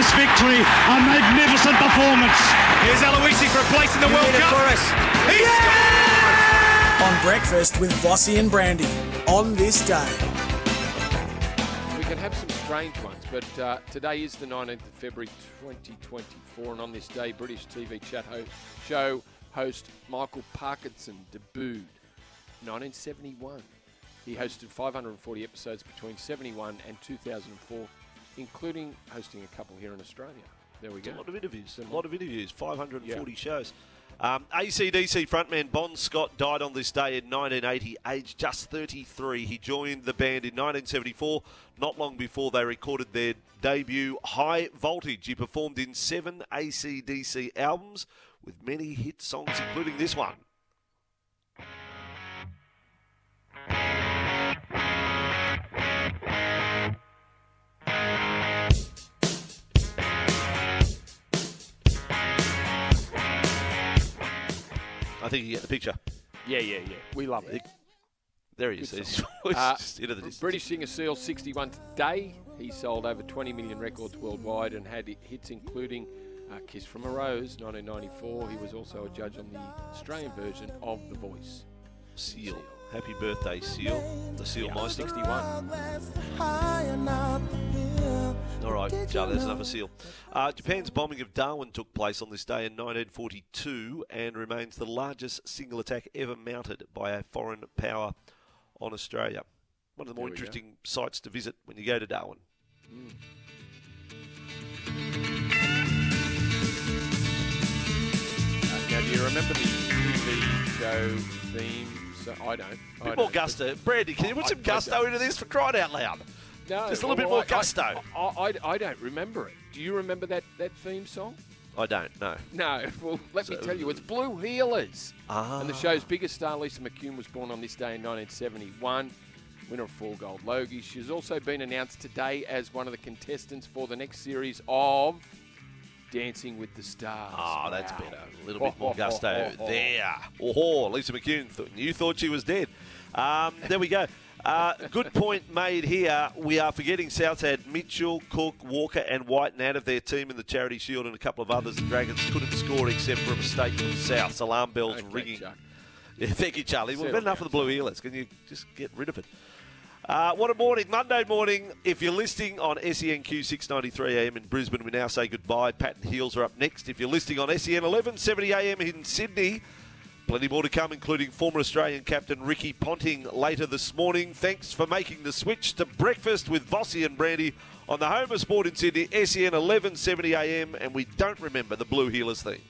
Fabulous victory, a magnificent performance. Here's Aloisi for a place in the World Cup. For us. He's scored! On breakfast with Vossy and Brandy on this day. We can have some strange ones, but uh, today is the 19th of February 2024, and on this day, British TV chat ho- show host Michael Parkinson debuted. 1971. He hosted 540 episodes between 71 and 2004, including hosting a couple here in Australia. There we It's go. a lot of interviews. A lot of interviews. 540 Yeah. shows. Um, ACDC frontman Bon Scott died on this day in 1980, aged just 33. He joined the band in 1974, not long before they recorded their debut High Voltage. He performed in seven ACDC albums with many hit songs, including this one. I think you get the picture. Yeah, yeah, yeah. We love it. There he is. He's Uh, just into the distance. British singer Seal 61 today. He sold over 20 million records worldwide and had hits including uh, Kiss from a Rose 1994. He was also a judge on the Australian version of The Voice. Seal. Happy birthday, Seal. The Seal Yeah, Meister. 61. All right, Charlie, that's enough of Seal. Uh, Japan's bombing of Darwin took place on this day in 1942 and remains the largest single attack ever mounted by a foreign power on Australia. One of the more we go. interesting sites to visit when you go to Darwin. Now, do you remember the TV show theme? So I don't. A I bit more don't, gusto. Brandy, can you put I- some I gusto into this for crying out loud? No, Just a little bit more I- gusto. I, I, I, don't remember it. Do you remember that, that theme song? I don't, no. No. Well, let me tell you, it's Blue Heelers. Ah. And the show's biggest star, Lisa McCune, was born on this day in 1971. Winner of four gold Logies. She's also been announced today as one of the contestants for the next series of Dancing with the Stars. Ah, that's Wow. better. A little bit more gusto there. Oh, Lisa McCune, th- you thought she was dead. Um, there we go. Uh, good point made here. We are forgetting Souths had Mitchell, Cook, Walker, and Wighton out of their team in the Charity Shield, and a couple of others. The Dragons couldn't score except for a mistake from South. Alarm bells Okay, ringing. Chuck. Yeah, thank you, Charlie. We've had enough of the Blue Heelers. Can you just get rid of it? Uh, what a morning, Monday morning. If you're listening on SENQ 693 AM in Brisbane, we now say goodbye. Pat and Heels are up next. If you're listening on SEN 1170 AM in Sydney, plenty more to come, including former Australian captain Ricky Ponting later this morning. Thanks for making the switch to breakfast with Vossy and Brandy on the home of sport in Sydney, SEN 1170 AM, and we don't remember the Blue Heelers theme.